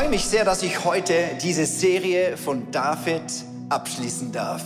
freue mich sehr, dass ich heute diese Serie von David abschließen darf.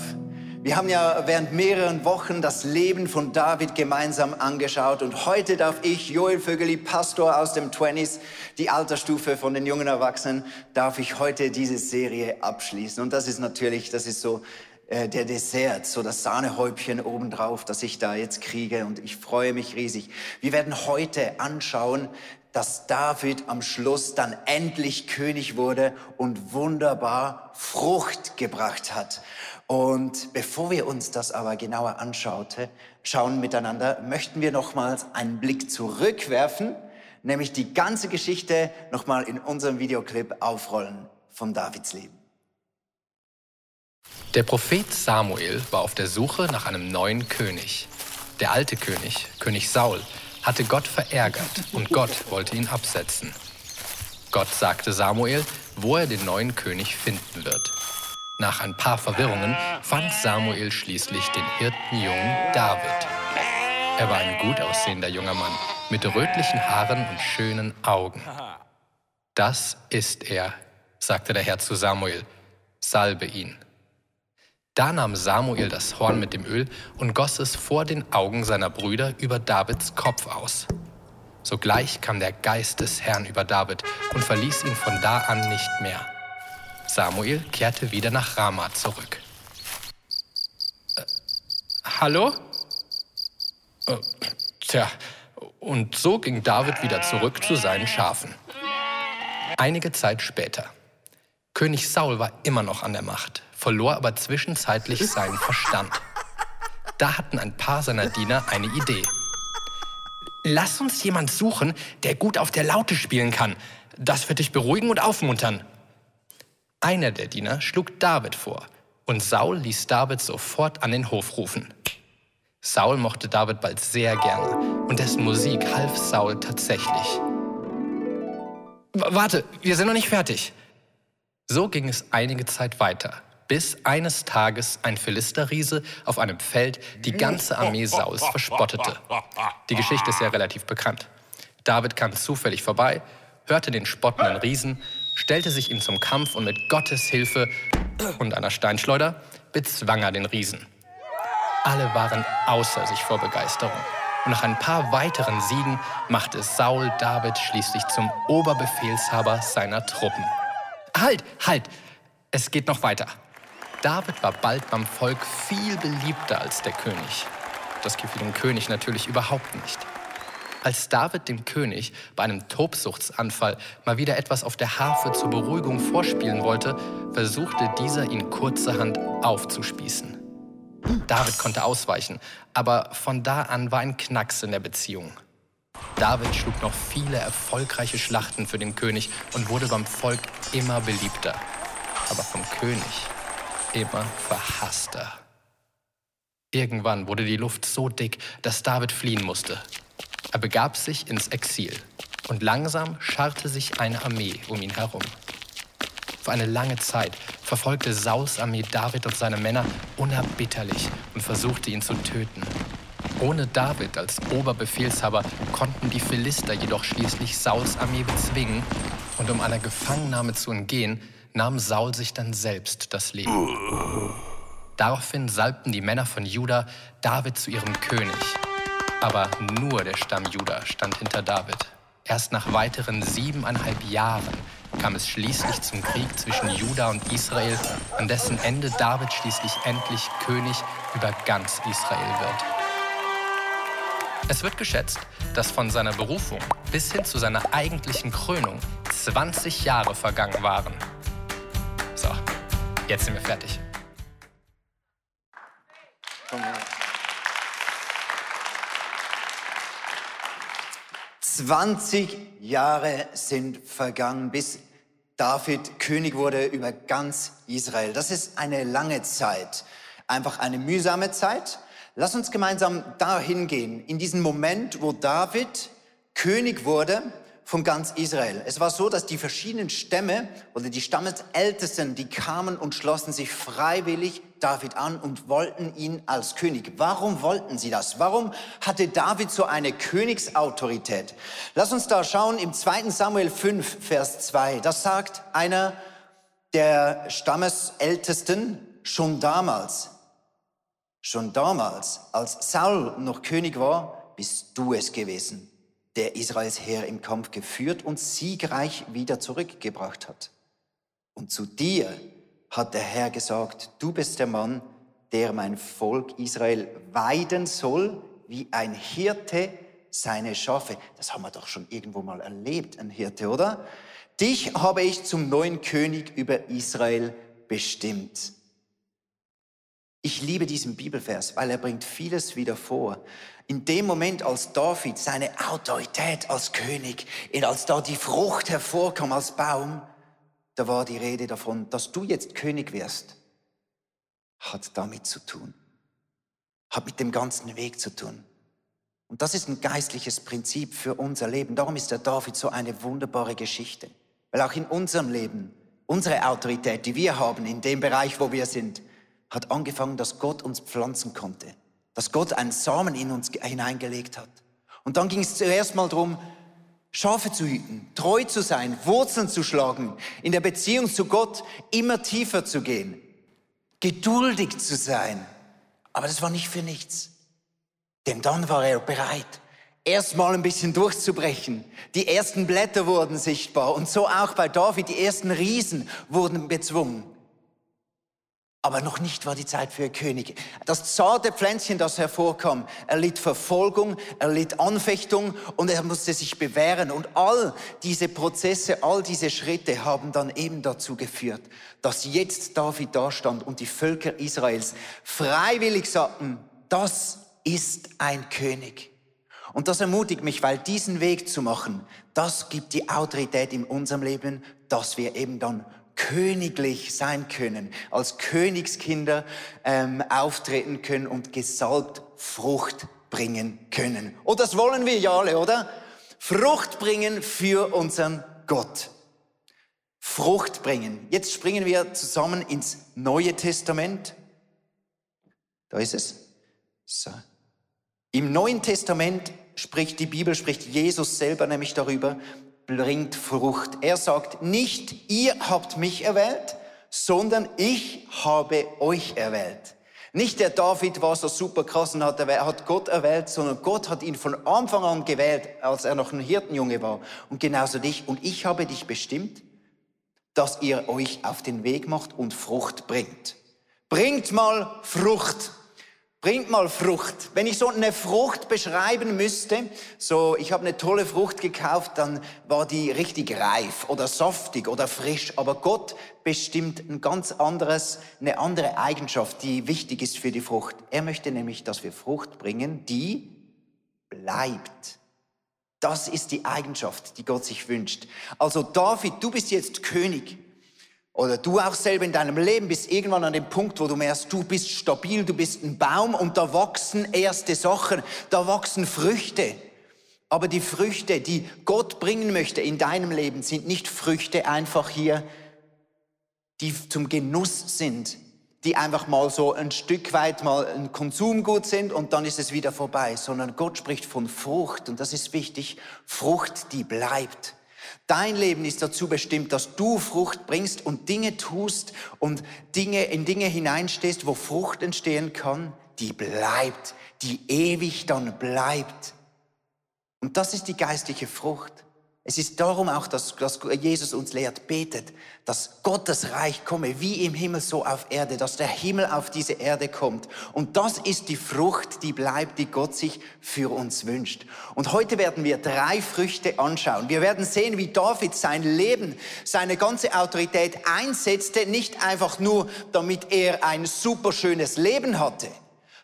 Wir haben ja während mehreren Wochen das Leben von David gemeinsam angeschaut und heute darf ich, Joel Vögeli, Pastor aus dem 20s, die Altersstufe von den jungen Erwachsenen, darf ich heute diese Serie abschließen. Und das ist natürlich, das ist so äh, der Dessert, so das Sahnehäubchen obendrauf, das ich da jetzt kriege und ich freue mich riesig. Wir werden heute anschauen, dass David am Schluss dann endlich König wurde und wunderbar Frucht gebracht hat. Und bevor wir uns das aber genauer anschaute, schauen miteinander, möchten wir nochmals einen Blick zurückwerfen, nämlich die ganze Geschichte nochmal in unserem Videoclip aufrollen von Davids Leben. Der Prophet Samuel war auf der Suche nach einem neuen König. Der alte König, König Saul, hatte Gott verärgert und Gott wollte ihn absetzen. Gott sagte Samuel, wo er den neuen König finden wird. Nach ein paar Verwirrungen fand Samuel schließlich den Hirtenjungen David. Er war ein gut aussehender junger Mann mit rötlichen Haaren und schönen Augen. Das ist er, sagte der Herr zu Samuel, salbe ihn. Da nahm Samuel das Horn mit dem Öl und goss es vor den Augen seiner Brüder über Davids Kopf aus. Sogleich kam der Geist des Herrn über David und verließ ihn von da an nicht mehr. Samuel kehrte wieder nach Rama zurück. Äh, hallo? Äh, tja, und so ging David wieder zurück zu seinen Schafen. Einige Zeit später. König Saul war immer noch an der Macht verlor aber zwischenzeitlich seinen Verstand. Da hatten ein paar seiner Diener eine Idee. Lass uns jemand suchen, der gut auf der Laute spielen kann. Das wird dich beruhigen und aufmuntern. Einer der Diener schlug David vor, und Saul ließ David sofort an den Hof rufen. Saul mochte David bald sehr gerne, und dessen Musik half Saul tatsächlich. W warte, wir sind noch nicht fertig. So ging es einige Zeit weiter bis eines Tages ein Philisterriese auf einem Feld die ganze Armee Sauls verspottete. Die Geschichte ist ja relativ bekannt. David kam zufällig vorbei, hörte den spottenden Riesen, stellte sich ihm zum Kampf und mit Gottes Hilfe und einer Steinschleuder bezwang er den Riesen. Alle waren außer sich vor Begeisterung. Und nach ein paar weiteren Siegen machte Saul David schließlich zum Oberbefehlshaber seiner Truppen. Halt, halt, es geht noch weiter. David war bald beim Volk viel beliebter als der König. Das gefiel dem König natürlich überhaupt nicht. Als David dem König bei einem Tobsuchtsanfall mal wieder etwas auf der Harfe zur Beruhigung vorspielen wollte, versuchte dieser ihn kurzerhand aufzuspießen. David konnte ausweichen, aber von da an war ein Knacks in der Beziehung. David schlug noch viele erfolgreiche Schlachten für den König und wurde beim Volk immer beliebter. Aber vom König immer verhasster. Irgendwann wurde die Luft so dick, dass David fliehen musste. Er begab sich ins Exil und langsam scharrte sich eine Armee um ihn herum. Für eine lange Zeit verfolgte Sauls Armee David und seine Männer unerbitterlich und versuchte ihn zu töten. Ohne David als Oberbefehlshaber konnten die Philister jedoch schließlich Sauls Armee bezwingen und um einer Gefangennahme zu entgehen, nahm Saul sich dann selbst das Leben. Daraufhin salbten die Männer von Juda David zu ihrem König. Aber nur der Stamm Juda stand hinter David. Erst nach weiteren siebeneinhalb Jahren kam es schließlich zum Krieg zwischen Juda und Israel, an dessen Ende David schließlich endlich König über ganz Israel wird. Es wird geschätzt, dass von seiner Berufung bis hin zu seiner eigentlichen Krönung 20 Jahre vergangen waren. Jetzt sind wir fertig. 20 Jahre sind vergangen, bis David König wurde über ganz Israel. Das ist eine lange Zeit, einfach eine mühsame Zeit. Lass uns gemeinsam dahin gehen, in diesen Moment, wo David König wurde von ganz Israel. Es war so, dass die verschiedenen Stämme oder die Stammesältesten, die kamen und schlossen sich freiwillig David an und wollten ihn als König. Warum wollten sie das? Warum hatte David so eine Königsautorität? Lass uns da schauen im 2. Samuel 5, Vers 2. Das sagt einer der Stammesältesten schon damals. Schon damals, als Saul noch König war, bist du es gewesen der Israels Heer im Kampf geführt und siegreich wieder zurückgebracht hat. Und zu dir hat der Herr gesagt, du bist der Mann, der mein Volk Israel weiden soll, wie ein Hirte seine Schafe. Das haben wir doch schon irgendwo mal erlebt, ein Hirte, oder? Dich habe ich zum neuen König über Israel bestimmt. Ich liebe diesen Bibelvers, weil er bringt vieles wieder vor in dem Moment, als David seine Autorität als König, als da die Frucht hervorkam als Baum, da war die Rede davon, dass du jetzt König wirst, hat damit zu tun, hat mit dem ganzen Weg zu tun. Und das ist ein geistliches Prinzip für unser Leben. Darum ist der David so eine wunderbare Geschichte. Weil auch in unserem Leben, unsere Autorität, die wir haben in dem Bereich, wo wir sind, hat angefangen, dass Gott uns pflanzen konnte dass Gott einen Samen in uns hineingelegt hat. Und dann ging es zuerst mal darum, Schafe zu hüten, treu zu sein, Wurzeln zu schlagen, in der Beziehung zu Gott immer tiefer zu gehen, geduldig zu sein. Aber das war nicht für nichts. Denn dann war er bereit, erstmal ein bisschen durchzubrechen. Die ersten Blätter wurden sichtbar und so auch bei David, die ersten Riesen wurden bezwungen. Aber noch nicht war die Zeit für König. Das zarte Pflänzchen, das hervorkam, erlitt Verfolgung, erlitt Anfechtung und er musste sich bewähren. Und all diese Prozesse, all diese Schritte haben dann eben dazu geführt, dass jetzt David dastand und die Völker Israels freiwillig sagten, das ist ein König. Und das ermutigt mich, weil diesen Weg zu machen, das gibt die Autorität in unserem Leben, dass wir eben dann königlich sein können, als Königskinder ähm, auftreten können und gesalbt Frucht bringen können. Und das wollen wir ja alle, oder? Frucht bringen für unseren Gott. Frucht bringen. Jetzt springen wir zusammen ins Neue Testament. Da ist es. So. Im Neuen Testament spricht die Bibel, spricht Jesus selber nämlich darüber, bringt Frucht. Er sagt, nicht ihr habt mich erwählt, sondern ich habe euch erwählt. Nicht der David war so super krass und hat, hat Gott erwählt, sondern Gott hat ihn von Anfang an gewählt, als er noch ein Hirtenjunge war. Und genauso dich. Und ich habe dich bestimmt, dass ihr euch auf den Weg macht und Frucht bringt. Bringt mal Frucht. Bringt mal Frucht. Wenn ich so eine Frucht beschreiben müsste, so ich habe eine tolle Frucht gekauft, dann war die richtig reif oder saftig oder frisch. Aber Gott bestimmt ein ganz anderes, eine andere Eigenschaft, die wichtig ist für die Frucht. Er möchte nämlich, dass wir Frucht bringen, die bleibt. Das ist die Eigenschaft, die Gott sich wünscht. Also David, du bist jetzt König. Oder du auch selber in deinem Leben bist irgendwann an dem Punkt, wo du merkst, du bist stabil, du bist ein Baum und da wachsen erste Sachen, da wachsen Früchte. Aber die Früchte, die Gott bringen möchte in deinem Leben, sind nicht Früchte einfach hier, die zum Genuss sind, die einfach mal so ein Stück weit mal ein Konsumgut sind und dann ist es wieder vorbei, sondern Gott spricht von Frucht und das ist wichtig, Frucht, die bleibt. Dein Leben ist dazu bestimmt, dass du Frucht bringst und Dinge tust und Dinge in Dinge hineinstehst, wo Frucht entstehen kann, die bleibt, die ewig dann bleibt. Und das ist die geistliche Frucht. Es ist darum auch, dass, dass Jesus uns lehrt, betet, dass Gottes Reich komme, wie im Himmel so auf Erde, dass der Himmel auf diese Erde kommt. Und das ist die Frucht, die bleibt, die Gott sich für uns wünscht. Und heute werden wir drei Früchte anschauen. Wir werden sehen, wie David sein Leben, seine ganze Autorität einsetzte, nicht einfach nur, damit er ein superschönes Leben hatte,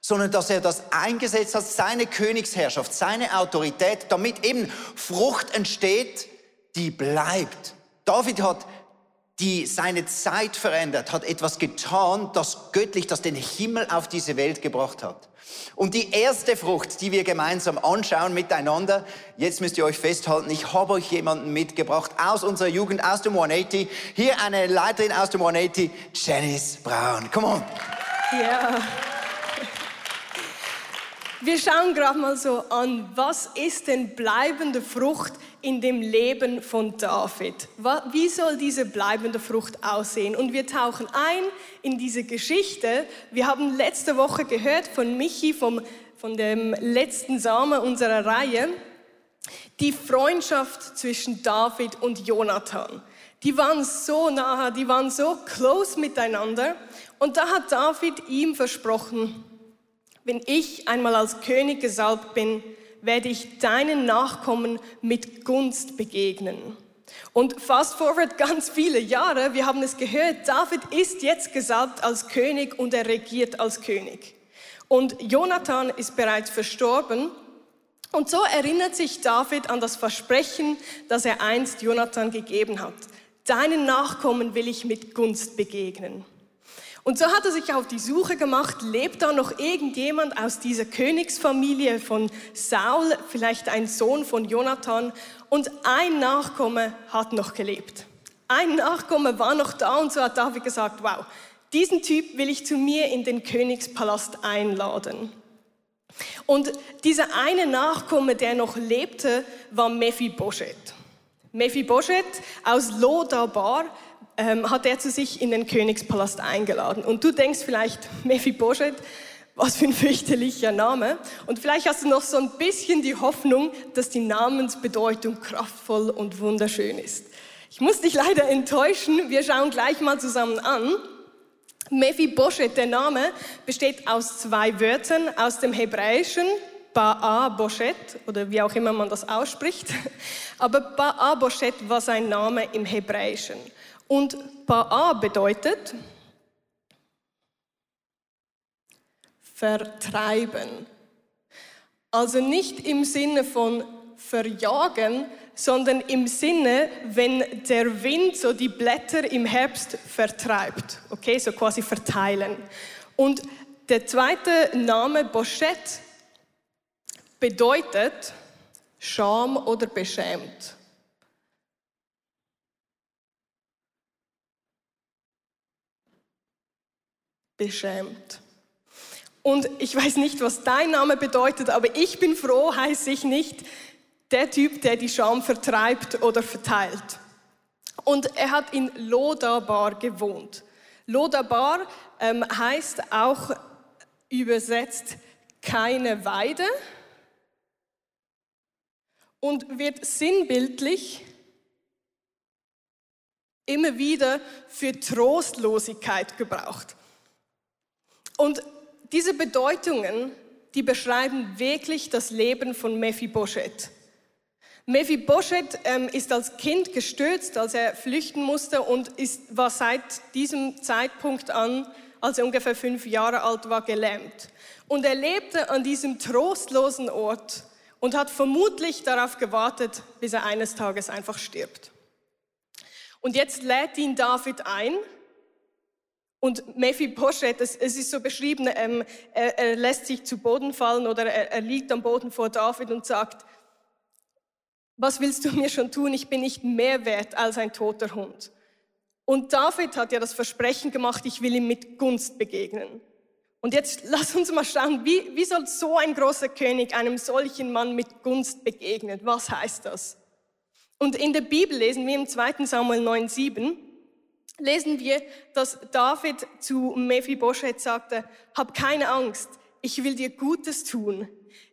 sondern dass er das eingesetzt hat, seine Königsherrschaft, seine Autorität, damit eben Frucht entsteht, die bleibt. David hat die seine Zeit verändert, hat etwas getan, das göttlich, das den Himmel auf diese Welt gebracht hat. Und die erste Frucht, die wir gemeinsam anschauen miteinander, jetzt müsst ihr euch festhalten, ich habe euch jemanden mitgebracht aus unserer Jugend, aus dem 180. Hier eine Leiterin aus dem 180, Janice Braun. Come on. Ja. Wir schauen gerade mal so an, was ist denn bleibende Frucht in dem Leben von David? Wie soll diese bleibende Frucht aussehen? Und wir tauchen ein in diese Geschichte. Wir haben letzte Woche gehört von Michi, vom, von dem letzten Samen unserer Reihe, die Freundschaft zwischen David und Jonathan. Die waren so nahe, die waren so close miteinander. Und da hat David ihm versprochen, wenn ich einmal als König gesalbt bin, werde ich deinen Nachkommen mit Gunst begegnen. Und fast forward ganz viele Jahre, wir haben es gehört, David ist jetzt gesalbt als König und er regiert als König. Und Jonathan ist bereits verstorben. Und so erinnert sich David an das Versprechen, das er einst Jonathan gegeben hat. Deinen Nachkommen will ich mit Gunst begegnen. Und so hat er sich auf die Suche gemacht, lebt da noch irgendjemand aus dieser Königsfamilie von Saul, vielleicht ein Sohn von Jonathan, und ein Nachkomme hat noch gelebt. Ein Nachkomme war noch da und so hat David gesagt, wow, diesen Typ will ich zu mir in den Königspalast einladen. Und dieser eine Nachkomme, der noch lebte, war Mephibosheth. Mephibosheth aus Lodabar ähm, hat er zu sich in den Königspalast eingeladen. Und du denkst vielleicht, Mephibosheth, was für ein fürchterlicher Name. Und vielleicht hast du noch so ein bisschen die Hoffnung, dass die Namensbedeutung kraftvoll und wunderschön ist. Ich muss dich leider enttäuschen. Wir schauen gleich mal zusammen an. Mephibosheth, der Name, besteht aus zwei Wörtern aus dem Hebräischen. Ba'a Boshet oder wie auch immer man das ausspricht. Aber Ba'a Boshet war sein Name im Hebräischen. Und Ba'a bedeutet vertreiben. Also nicht im Sinne von verjagen, sondern im Sinne, wenn der Wind so die Blätter im Herbst vertreibt. Okay, so quasi verteilen. Und der zweite Name Boschet bedeutet Scham oder beschämt. Beschämt. Und ich weiß nicht, was dein Name bedeutet, aber ich bin froh, heiße ich nicht der Typ, der die Scham vertreibt oder verteilt. Und er hat in Lodabar gewohnt. Lodabar ähm, heißt auch übersetzt keine Weide und wird sinnbildlich immer wieder für Trostlosigkeit gebraucht. Und diese Bedeutungen, die beschreiben wirklich das Leben von Mephibosheth. Mephibosheth ähm, ist als Kind gestürzt, als er flüchten musste und ist, war seit diesem Zeitpunkt an, als er ungefähr fünf Jahre alt war, gelähmt. Und er lebte an diesem trostlosen Ort und hat vermutlich darauf gewartet, bis er eines Tages einfach stirbt. Und jetzt lädt ihn David ein und Mephibosheth, es, es ist so beschrieben, ähm, er, er, lässt sich zu Boden fallen oder er, er liegt am Boden vor David und sagt, was willst du mir schon tun? Ich bin nicht mehr wert als ein toter Hund. Und David hat ja das Versprechen gemacht, ich will ihm mit Gunst begegnen. Und jetzt lass uns mal schauen, wie, wie soll so ein großer König einem solchen Mann mit Gunst begegnen? Was heißt das? Und in der Bibel lesen wir im 2. Samuel 9,7, lesen wir, dass David zu Mephibosheth sagte, hab keine Angst, ich will dir Gutes tun.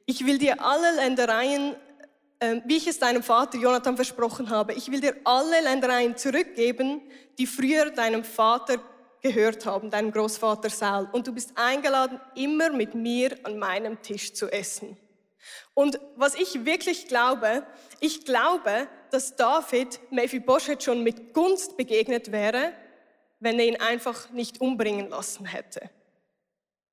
Ich will dir alle Ländereien, äh, wie ich es deinem Vater Jonathan versprochen habe, ich will dir alle Ländereien zurückgeben, die früher deinem Vater gehört haben, deinem Großvater Saul. Und du bist eingeladen, immer mit mir an meinem Tisch zu essen. Und was ich wirklich glaube, ich glaube, dass David Mephibosheth schon mit Gunst begegnet wäre, wenn er ihn einfach nicht umbringen lassen hätte.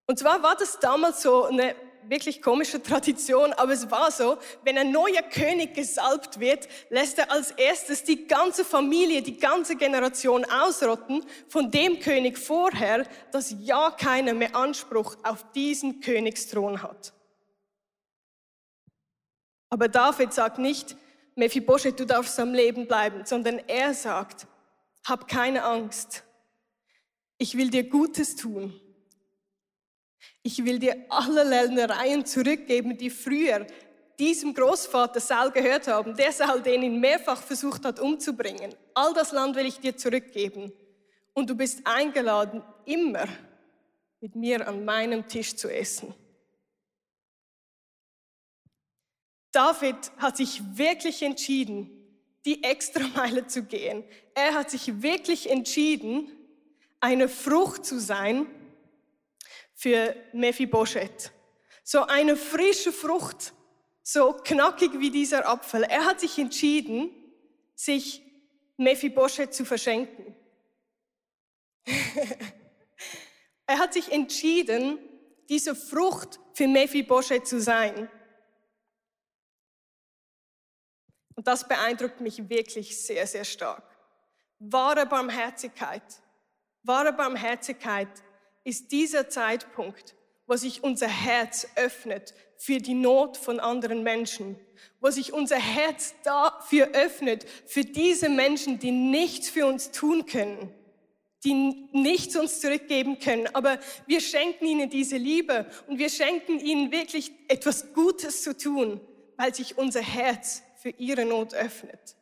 Und zwar war das damals so eine wirklich komische Tradition, aber es war so, wenn ein neuer König gesalbt wird, lässt er als erstes die ganze Familie, die ganze Generation ausrotten von dem König vorher, dass ja keiner mehr Anspruch auf diesen Königsthron hat. Aber David sagt nicht, Mephibosheth, du darfst am Leben bleiben, sondern er sagt, hab keine Angst. Ich will dir Gutes tun. Ich will dir alle Ländereien zurückgeben, die früher diesem Großvater Saul gehört haben, der Saul, den ihn mehrfach versucht hat umzubringen. All das Land will ich dir zurückgeben. Und du bist eingeladen, immer mit mir an meinem Tisch zu essen. David hat sich wirklich entschieden, die Extrameile zu gehen. Er hat sich wirklich entschieden, eine Frucht zu sein für Mephibosheth. So eine frische Frucht, so knackig wie dieser Apfel. Er hat sich entschieden, sich Mephibosheth zu verschenken. er hat sich entschieden, diese Frucht für Mephibosheth zu sein. Und das beeindruckt mich wirklich sehr, sehr stark. Wahre Barmherzigkeit, wahre Barmherzigkeit ist dieser Zeitpunkt, wo sich unser Herz öffnet für die Not von anderen Menschen, wo sich unser Herz dafür öffnet, für diese Menschen, die nichts für uns tun können, die nichts uns zurückgeben können, aber wir schenken ihnen diese Liebe und wir schenken ihnen wirklich etwas Gutes zu tun, weil sich unser Herz für ihre Not öffnet.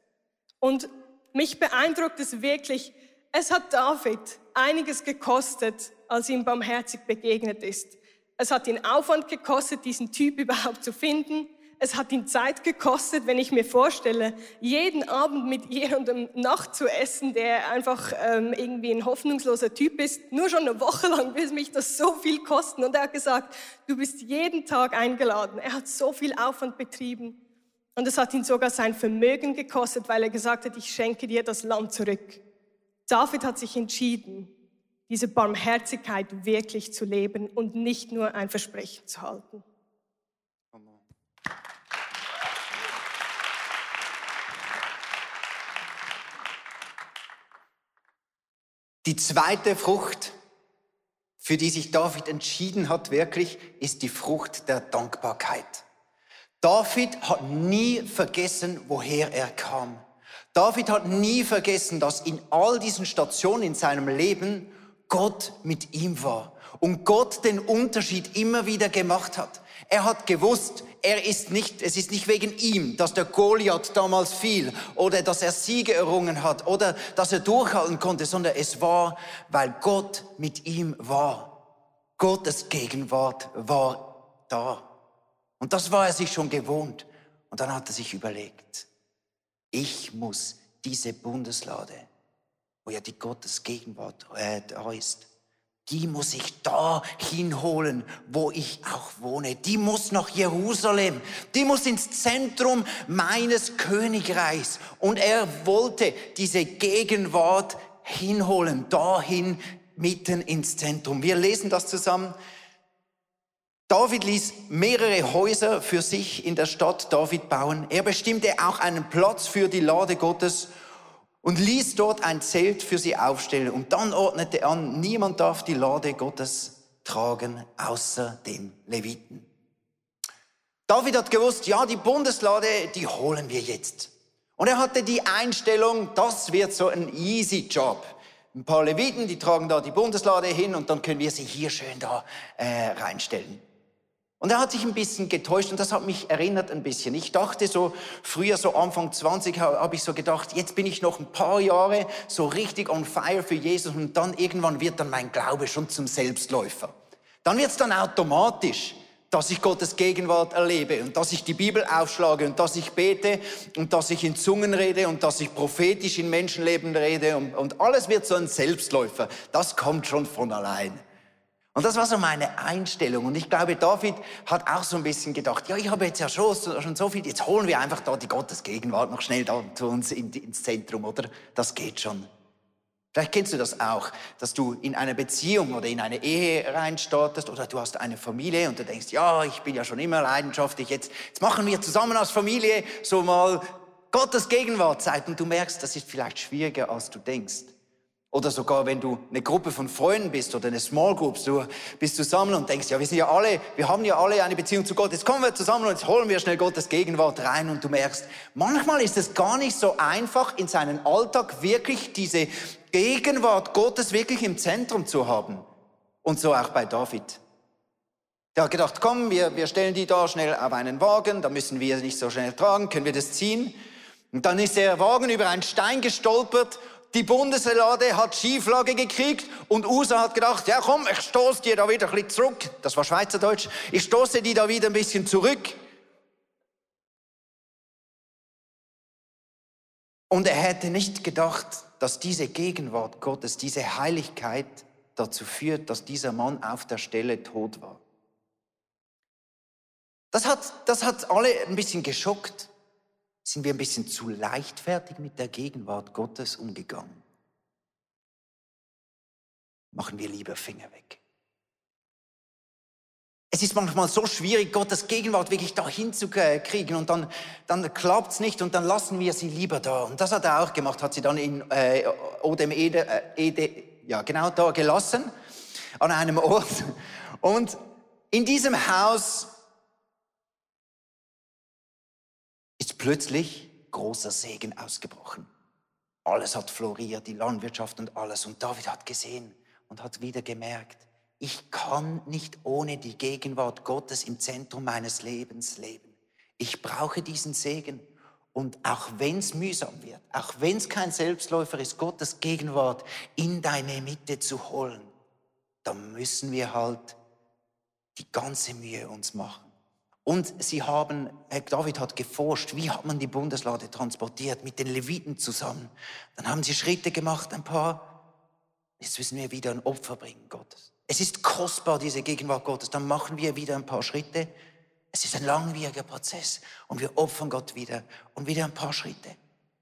Und mich beeindruckt es wirklich, es hat David einiges gekostet, als ihm barmherzig begegnet ist. Es hat ihn Aufwand gekostet, diesen Typ überhaupt zu finden. Es hat ihn Zeit gekostet, wenn ich mir vorstelle, jeden Abend mit jemandem Nacht zu essen, der einfach ähm, irgendwie ein hoffnungsloser Typ ist. Nur schon eine Woche lang will mich das so viel kosten. Und er hat gesagt, du bist jeden Tag eingeladen. Er hat so viel Aufwand betrieben. Und es hat ihn sogar sein Vermögen gekostet, weil er gesagt hat, ich schenke dir das Land zurück. David hat sich entschieden, diese Barmherzigkeit wirklich zu leben und nicht nur ein Versprechen zu halten. Die zweite Frucht, für die sich David entschieden hat, wirklich, ist die Frucht der Dankbarkeit. David hat nie vergessen, woher er kam. David hat nie vergessen, dass in all diesen Stationen in seinem Leben Gott mit ihm war und Gott den Unterschied immer wieder gemacht hat. Er hat gewusst, er ist nicht, es ist nicht wegen ihm, dass der Goliath damals fiel oder dass er Siege errungen hat oder dass er durchhalten konnte, sondern es war, weil Gott mit ihm war. Gottes Gegenwart war da. Und das war er sich schon gewohnt. Und dann hat er sich überlegt, ich muss diese Bundeslade, wo ja die Gottes Gegenwart äh, da ist, die muss ich da hinholen, wo ich auch wohne. Die muss nach Jerusalem. Die muss ins Zentrum meines Königreichs. Und er wollte diese Gegenwart hinholen, dahin mitten ins Zentrum. Wir lesen das zusammen David ließ mehrere Häuser für sich in der Stadt David bauen. Er bestimmte auch einen Platz für die Lade Gottes und ließ dort ein Zelt für sie aufstellen. Und dann ordnete er an, niemand darf die Lade Gottes tragen, außer den Leviten. David hat gewusst, ja, die Bundeslade, die holen wir jetzt. Und er hatte die Einstellung, das wird so ein easy Job. Ein paar Leviten, die tragen da die Bundeslade hin und dann können wir sie hier schön da äh, reinstellen. Und er hat sich ein bisschen getäuscht und das hat mich erinnert ein bisschen. Ich dachte so, früher so Anfang 20 habe ich so gedacht, jetzt bin ich noch ein paar Jahre so richtig on fire für Jesus und dann irgendwann wird dann mein Glaube schon zum Selbstläufer. Dann wird es dann automatisch, dass ich Gottes Gegenwart erlebe und dass ich die Bibel aufschlage und dass ich bete und dass ich in Zungen rede und dass ich prophetisch in Menschenleben rede und, und alles wird so ein Selbstläufer. Das kommt schon von allein. Und das war so meine Einstellung. Und ich glaube, David hat auch so ein bisschen gedacht, ja, ich habe jetzt ja schon, schon so viel, jetzt holen wir einfach da die Gottesgegenwart noch schnell da zu uns ins Zentrum, oder? Das geht schon. Vielleicht kennst du das auch, dass du in eine Beziehung oder in eine Ehe reinstartest oder du hast eine Familie und du denkst, ja, ich bin ja schon immer leidenschaftlich, jetzt, jetzt machen wir zusammen als Familie so mal Gottes Gegenwartzeit und du merkst, das ist vielleicht schwieriger, als du denkst. Oder sogar, wenn du eine Gruppe von Freunden bist oder eine Small Group, du bist zusammen und denkst, ja, wir sind ja alle, wir haben ja alle eine Beziehung zu Gott. Jetzt kommen wir zusammen und jetzt holen wir schnell Gottes Gegenwart rein und du merkst, manchmal ist es gar nicht so einfach, in seinen Alltag wirklich diese Gegenwart Gottes wirklich im Zentrum zu haben. Und so auch bei David. Der hat gedacht, komm, wir, wir stellen die da schnell auf einen Wagen, da müssen wir nicht so schnell tragen, können wir das ziehen. Und dann ist der Wagen über einen Stein gestolpert die Bundeslade hat Schieflage gekriegt und USA hat gedacht, ja komm, ich stoße dir da wieder ein bisschen zurück. Das war Schweizerdeutsch. Ich stoße die da wieder ein bisschen zurück. Und er hätte nicht gedacht, dass diese Gegenwart Gottes, diese Heiligkeit dazu führt, dass dieser Mann auf der Stelle tot war. Das hat, das hat alle ein bisschen geschockt. Sind wir ein bisschen zu leichtfertig mit der Gegenwart Gottes umgegangen? Machen wir lieber Finger weg. Es ist manchmal so schwierig, Gottes Gegenwart wirklich da hinzukriegen und dann, dann klappt es nicht und dann lassen wir sie lieber da. Und das hat er auch gemacht, hat sie dann in äh, Odem Ede, äh, Ede, ja genau da gelassen, an einem Ort. Und in diesem Haus plötzlich großer Segen ausgebrochen. Alles hat floriert, die Landwirtschaft und alles. Und David hat gesehen und hat wieder gemerkt, ich kann nicht ohne die Gegenwart Gottes im Zentrum meines Lebens leben. Ich brauche diesen Segen. Und auch wenn es mühsam wird, auch wenn es kein Selbstläufer ist, Gottes Gegenwart in deine Mitte zu holen, dann müssen wir halt die ganze Mühe uns machen. Und sie haben, David hat geforscht, wie hat man die Bundeslade transportiert mit den Leviten zusammen. Dann haben sie Schritte gemacht, ein paar. Jetzt müssen wir wieder ein Opfer bringen, Gottes. Es ist kostbar, diese Gegenwart Gottes. Dann machen wir wieder ein paar Schritte. Es ist ein langwieriger Prozess. Und wir opfern Gott wieder und wieder ein paar Schritte.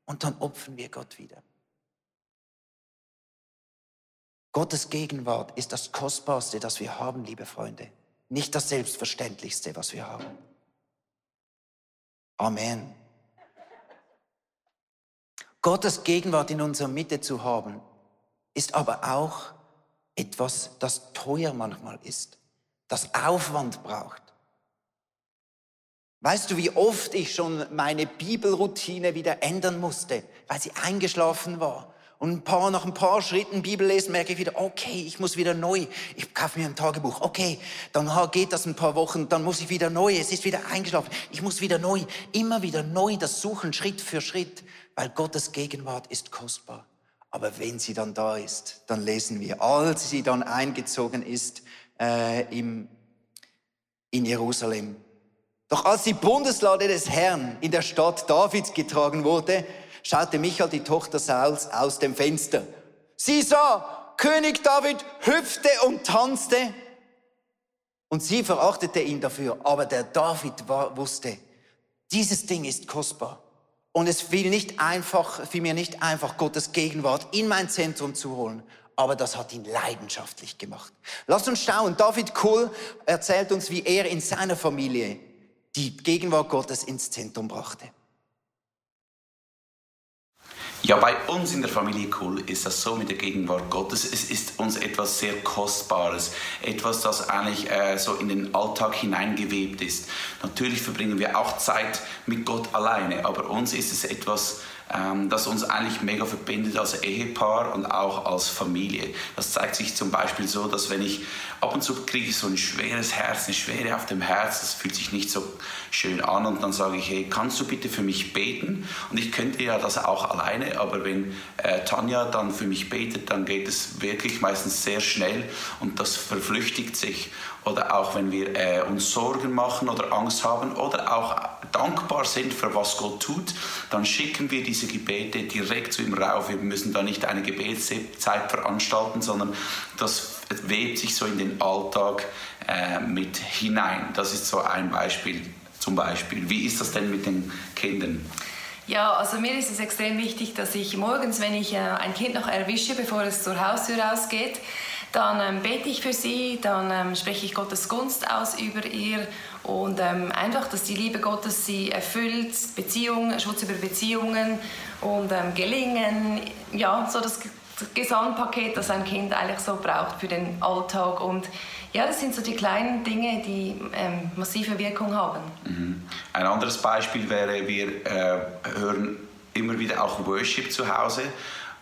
Und dann opfern wir Gott wieder. Gottes Gegenwart ist das Kostbarste, das wir haben, liebe Freunde nicht das Selbstverständlichste, was wir haben. Amen. Gottes Gegenwart in unserer Mitte zu haben, ist aber auch etwas, das teuer manchmal ist, das Aufwand braucht. Weißt du, wie oft ich schon meine Bibelroutine wieder ändern musste, weil sie eingeschlafen war und ein paar, nach ein paar Schritten Bibel lesen, merke ich wieder, okay, ich muss wieder neu. Ich kaufe mir ein Tagebuch. Okay, dann geht das ein paar Wochen, dann muss ich wieder neu. Es ist wieder eingeschlafen. Ich muss wieder neu. Immer wieder neu das suchen, Schritt für Schritt, weil Gottes Gegenwart ist kostbar. Aber wenn sie dann da ist, dann lesen wir, als sie dann eingezogen ist äh, im, in Jerusalem. Doch als die Bundeslade des Herrn in der Stadt Davids getragen wurde, schaute Michael, die Tochter Sauls, aus dem Fenster. Sie sah, König David hüpfte und tanzte. Und sie verachtete ihn dafür. Aber der David war, wusste, dieses Ding ist kostbar. Und es fiel nicht einfach, fiel mir nicht einfach, Gottes Gegenwart in mein Zentrum zu holen. Aber das hat ihn leidenschaftlich gemacht. Lasst uns schauen. David Kuhl erzählt uns, wie er in seiner Familie die Gegenwart Gottes ins Zentrum brachte. Ja, bei uns in der Familie Cool ist das so mit der Gegenwart Gottes. Es ist uns etwas sehr Kostbares, etwas, das eigentlich äh, so in den Alltag hineingewebt ist. Natürlich verbringen wir auch Zeit mit Gott alleine, aber uns ist es etwas, das uns eigentlich mega verbindet als Ehepaar und auch als Familie. Das zeigt sich zum Beispiel so, dass wenn ich ab und zu kriege so ein schweres Herz, eine Schwere auf dem Herz, das fühlt sich nicht so schön an und dann sage ich, hey, kannst du bitte für mich beten? Und ich könnte ja das auch alleine, aber wenn äh, Tanja dann für mich betet, dann geht es wirklich meistens sehr schnell und das verflüchtigt sich oder auch wenn wir äh, uns Sorgen machen oder Angst haben oder auch dankbar sind für was Gott tut, dann schicken wir diese Gebete direkt zu ihm rauf. Wir müssen da nicht eine Gebetszeit veranstalten, sondern das webt sich so in den Alltag äh, mit hinein. Das ist so ein Beispiel zum Beispiel. Wie ist das denn mit den Kindern? Ja, also mir ist es extrem wichtig, dass ich morgens, wenn ich äh, ein Kind noch erwische, bevor es zur Haustür rausgeht, dann ähm, bete ich für sie, dann ähm, spreche ich Gottes Gunst aus über ihr und ähm, einfach, dass die Liebe Gottes sie erfüllt, Beziehungen, Schutz über Beziehungen und ähm, Gelingen, ja, so das Gesamtpaket, das ein Kind eigentlich so braucht für den Alltag und ja, das sind so die kleinen Dinge, die ähm, massive Wirkung haben. Mhm. Ein anderes Beispiel wäre, wir äh, hören immer wieder auch Worship zu Hause.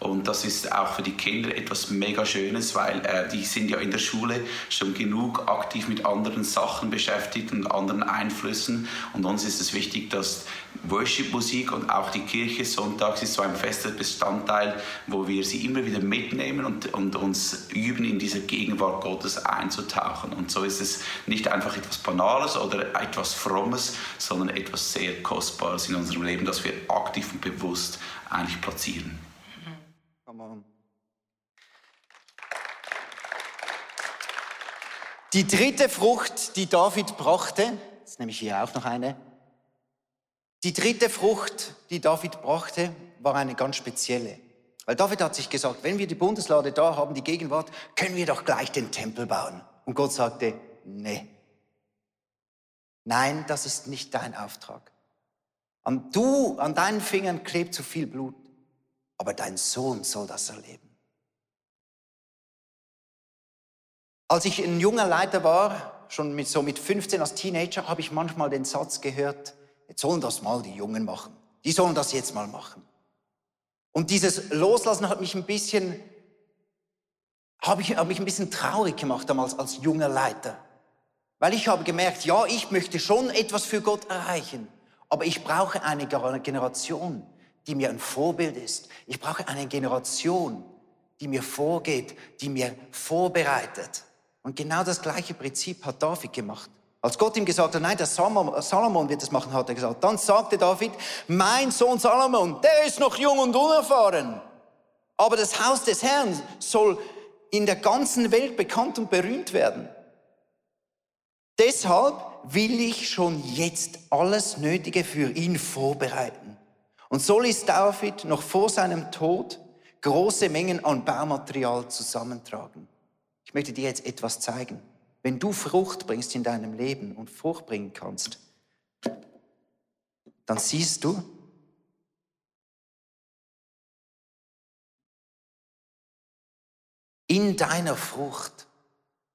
Und das ist auch für die Kinder etwas mega Schönes, weil äh, die sind ja in der Schule schon genug aktiv mit anderen Sachen beschäftigt und anderen Einflüssen. Und uns ist es wichtig, dass Worship-Musik und auch die Kirche sonntags ist so ein fester Bestandteil, wo wir sie immer wieder mitnehmen und, und uns üben, in diese Gegenwart Gottes einzutauchen. Und so ist es nicht einfach etwas Banales oder etwas Frommes, sondern etwas sehr Kostbares in unserem Leben, das wir aktiv und bewusst eigentlich platzieren. Die dritte Frucht, die David brachte, ist nämlich hier auch noch eine, die dritte Frucht, die David brachte, war eine ganz spezielle. Weil David hat sich gesagt, wenn wir die Bundeslade da haben, die Gegenwart, können wir doch gleich den Tempel bauen. Und Gott sagte, nee. Nein, das ist nicht dein Auftrag. An du, an deinen Fingern klebt zu viel Blut, aber dein Sohn soll das erleben. Als ich ein junger Leiter war, schon mit, so mit 15 als Teenager, habe ich manchmal den Satz gehört, jetzt sollen das mal die Jungen machen. Die sollen das jetzt mal machen. Und dieses Loslassen hat mich ein bisschen, habe ich, habe mich ein bisschen traurig gemacht damals als junger Leiter. Weil ich habe gemerkt, ja, ich möchte schon etwas für Gott erreichen, aber ich brauche eine Generation, die mir ein Vorbild ist. Ich brauche eine Generation, die mir vorgeht, die mir vorbereitet. Und genau das gleiche Prinzip hat David gemacht. Als Gott ihm gesagt hat, nein, der Salomon wird das machen, hat er gesagt. Dann sagte David, mein Sohn Salomon, der ist noch jung und unerfahren. Aber das Haus des Herrn soll in der ganzen Welt bekannt und berühmt werden. Deshalb will ich schon jetzt alles Nötige für ihn vorbereiten. Und so ließ David noch vor seinem Tod große Mengen an Baumaterial zusammentragen. Ich möchte dir jetzt etwas zeigen. Wenn du Frucht bringst in deinem Leben und Frucht bringen kannst, dann siehst du, in deiner Frucht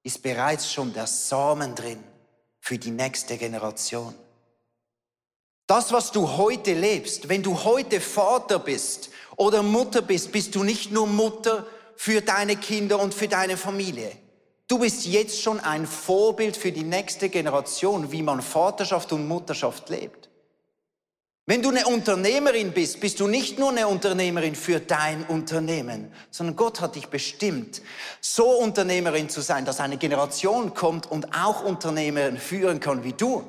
ist bereits schon der Samen drin für die nächste Generation. Das, was du heute lebst, wenn du heute Vater bist oder Mutter bist, bist du nicht nur Mutter, für deine Kinder und für deine Familie. Du bist jetzt schon ein Vorbild für die nächste Generation, wie man Vaterschaft und Mutterschaft lebt. Wenn du eine Unternehmerin bist, bist du nicht nur eine Unternehmerin für dein Unternehmen, sondern Gott hat dich bestimmt, so Unternehmerin zu sein, dass eine Generation kommt und auch Unternehmerin führen kann wie du.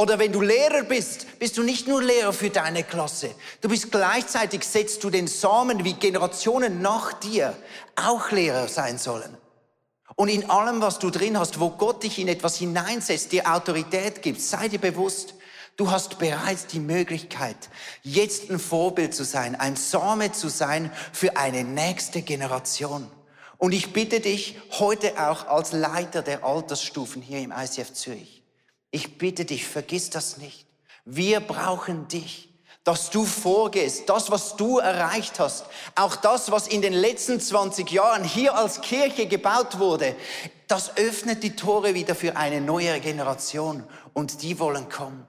Oder wenn du Lehrer bist, bist du nicht nur Lehrer für deine Klasse. Du bist gleichzeitig, setzt du den Samen, wie Generationen nach dir auch Lehrer sein sollen. Und in allem, was du drin hast, wo Gott dich in etwas hineinsetzt, dir Autorität gibt, sei dir bewusst, du hast bereits die Möglichkeit, jetzt ein Vorbild zu sein, ein Same zu sein für eine nächste Generation. Und ich bitte dich heute auch als Leiter der Altersstufen hier im ICF Zürich, ich bitte dich, vergiss das nicht. Wir brauchen dich, dass du vorgehst, das, was du erreicht hast, auch das, was in den letzten 20 Jahren hier als Kirche gebaut wurde, das öffnet die Tore wieder für eine neue Generation und die wollen kommen.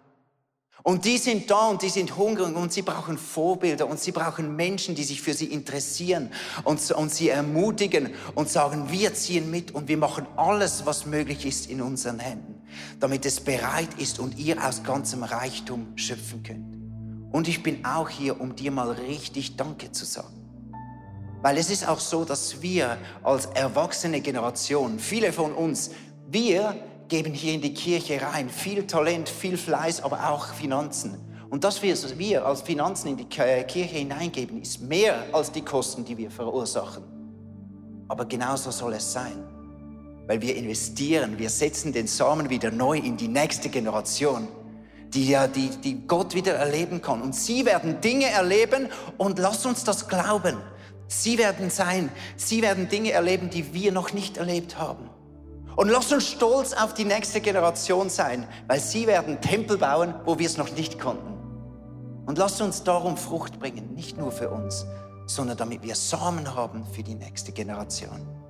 Und die sind da und die sind hungrig und sie brauchen Vorbilder und sie brauchen Menschen, die sich für sie interessieren und, und sie ermutigen und sagen, wir ziehen mit und wir machen alles, was möglich ist in unseren Händen, damit es bereit ist und ihr aus ganzem Reichtum schöpfen könnt. Und ich bin auch hier, um dir mal richtig Danke zu sagen. Weil es ist auch so, dass wir als erwachsene Generation, viele von uns, wir geben hier in die Kirche rein. Viel Talent, viel Fleiß, aber auch Finanzen. Und das, was wir als Finanzen in die Kirche hineingeben, ist mehr als die Kosten, die wir verursachen. Aber genauso soll es sein. Weil wir investieren, wir setzen den Samen wieder neu in die nächste Generation. die, ja, die, die Gott wieder erleben kann. Und sie werden Dinge erleben und lass uns das glauben. Sie werden sein, sie werden Dinge erleben, die wir noch nicht erlebt haben. Und lass uns stolz auf die nächste Generation sein, weil sie werden Tempel bauen, wo wir es noch nicht konnten. Und lass uns darum Frucht bringen, nicht nur für uns, sondern damit wir Samen haben für die nächste Generation.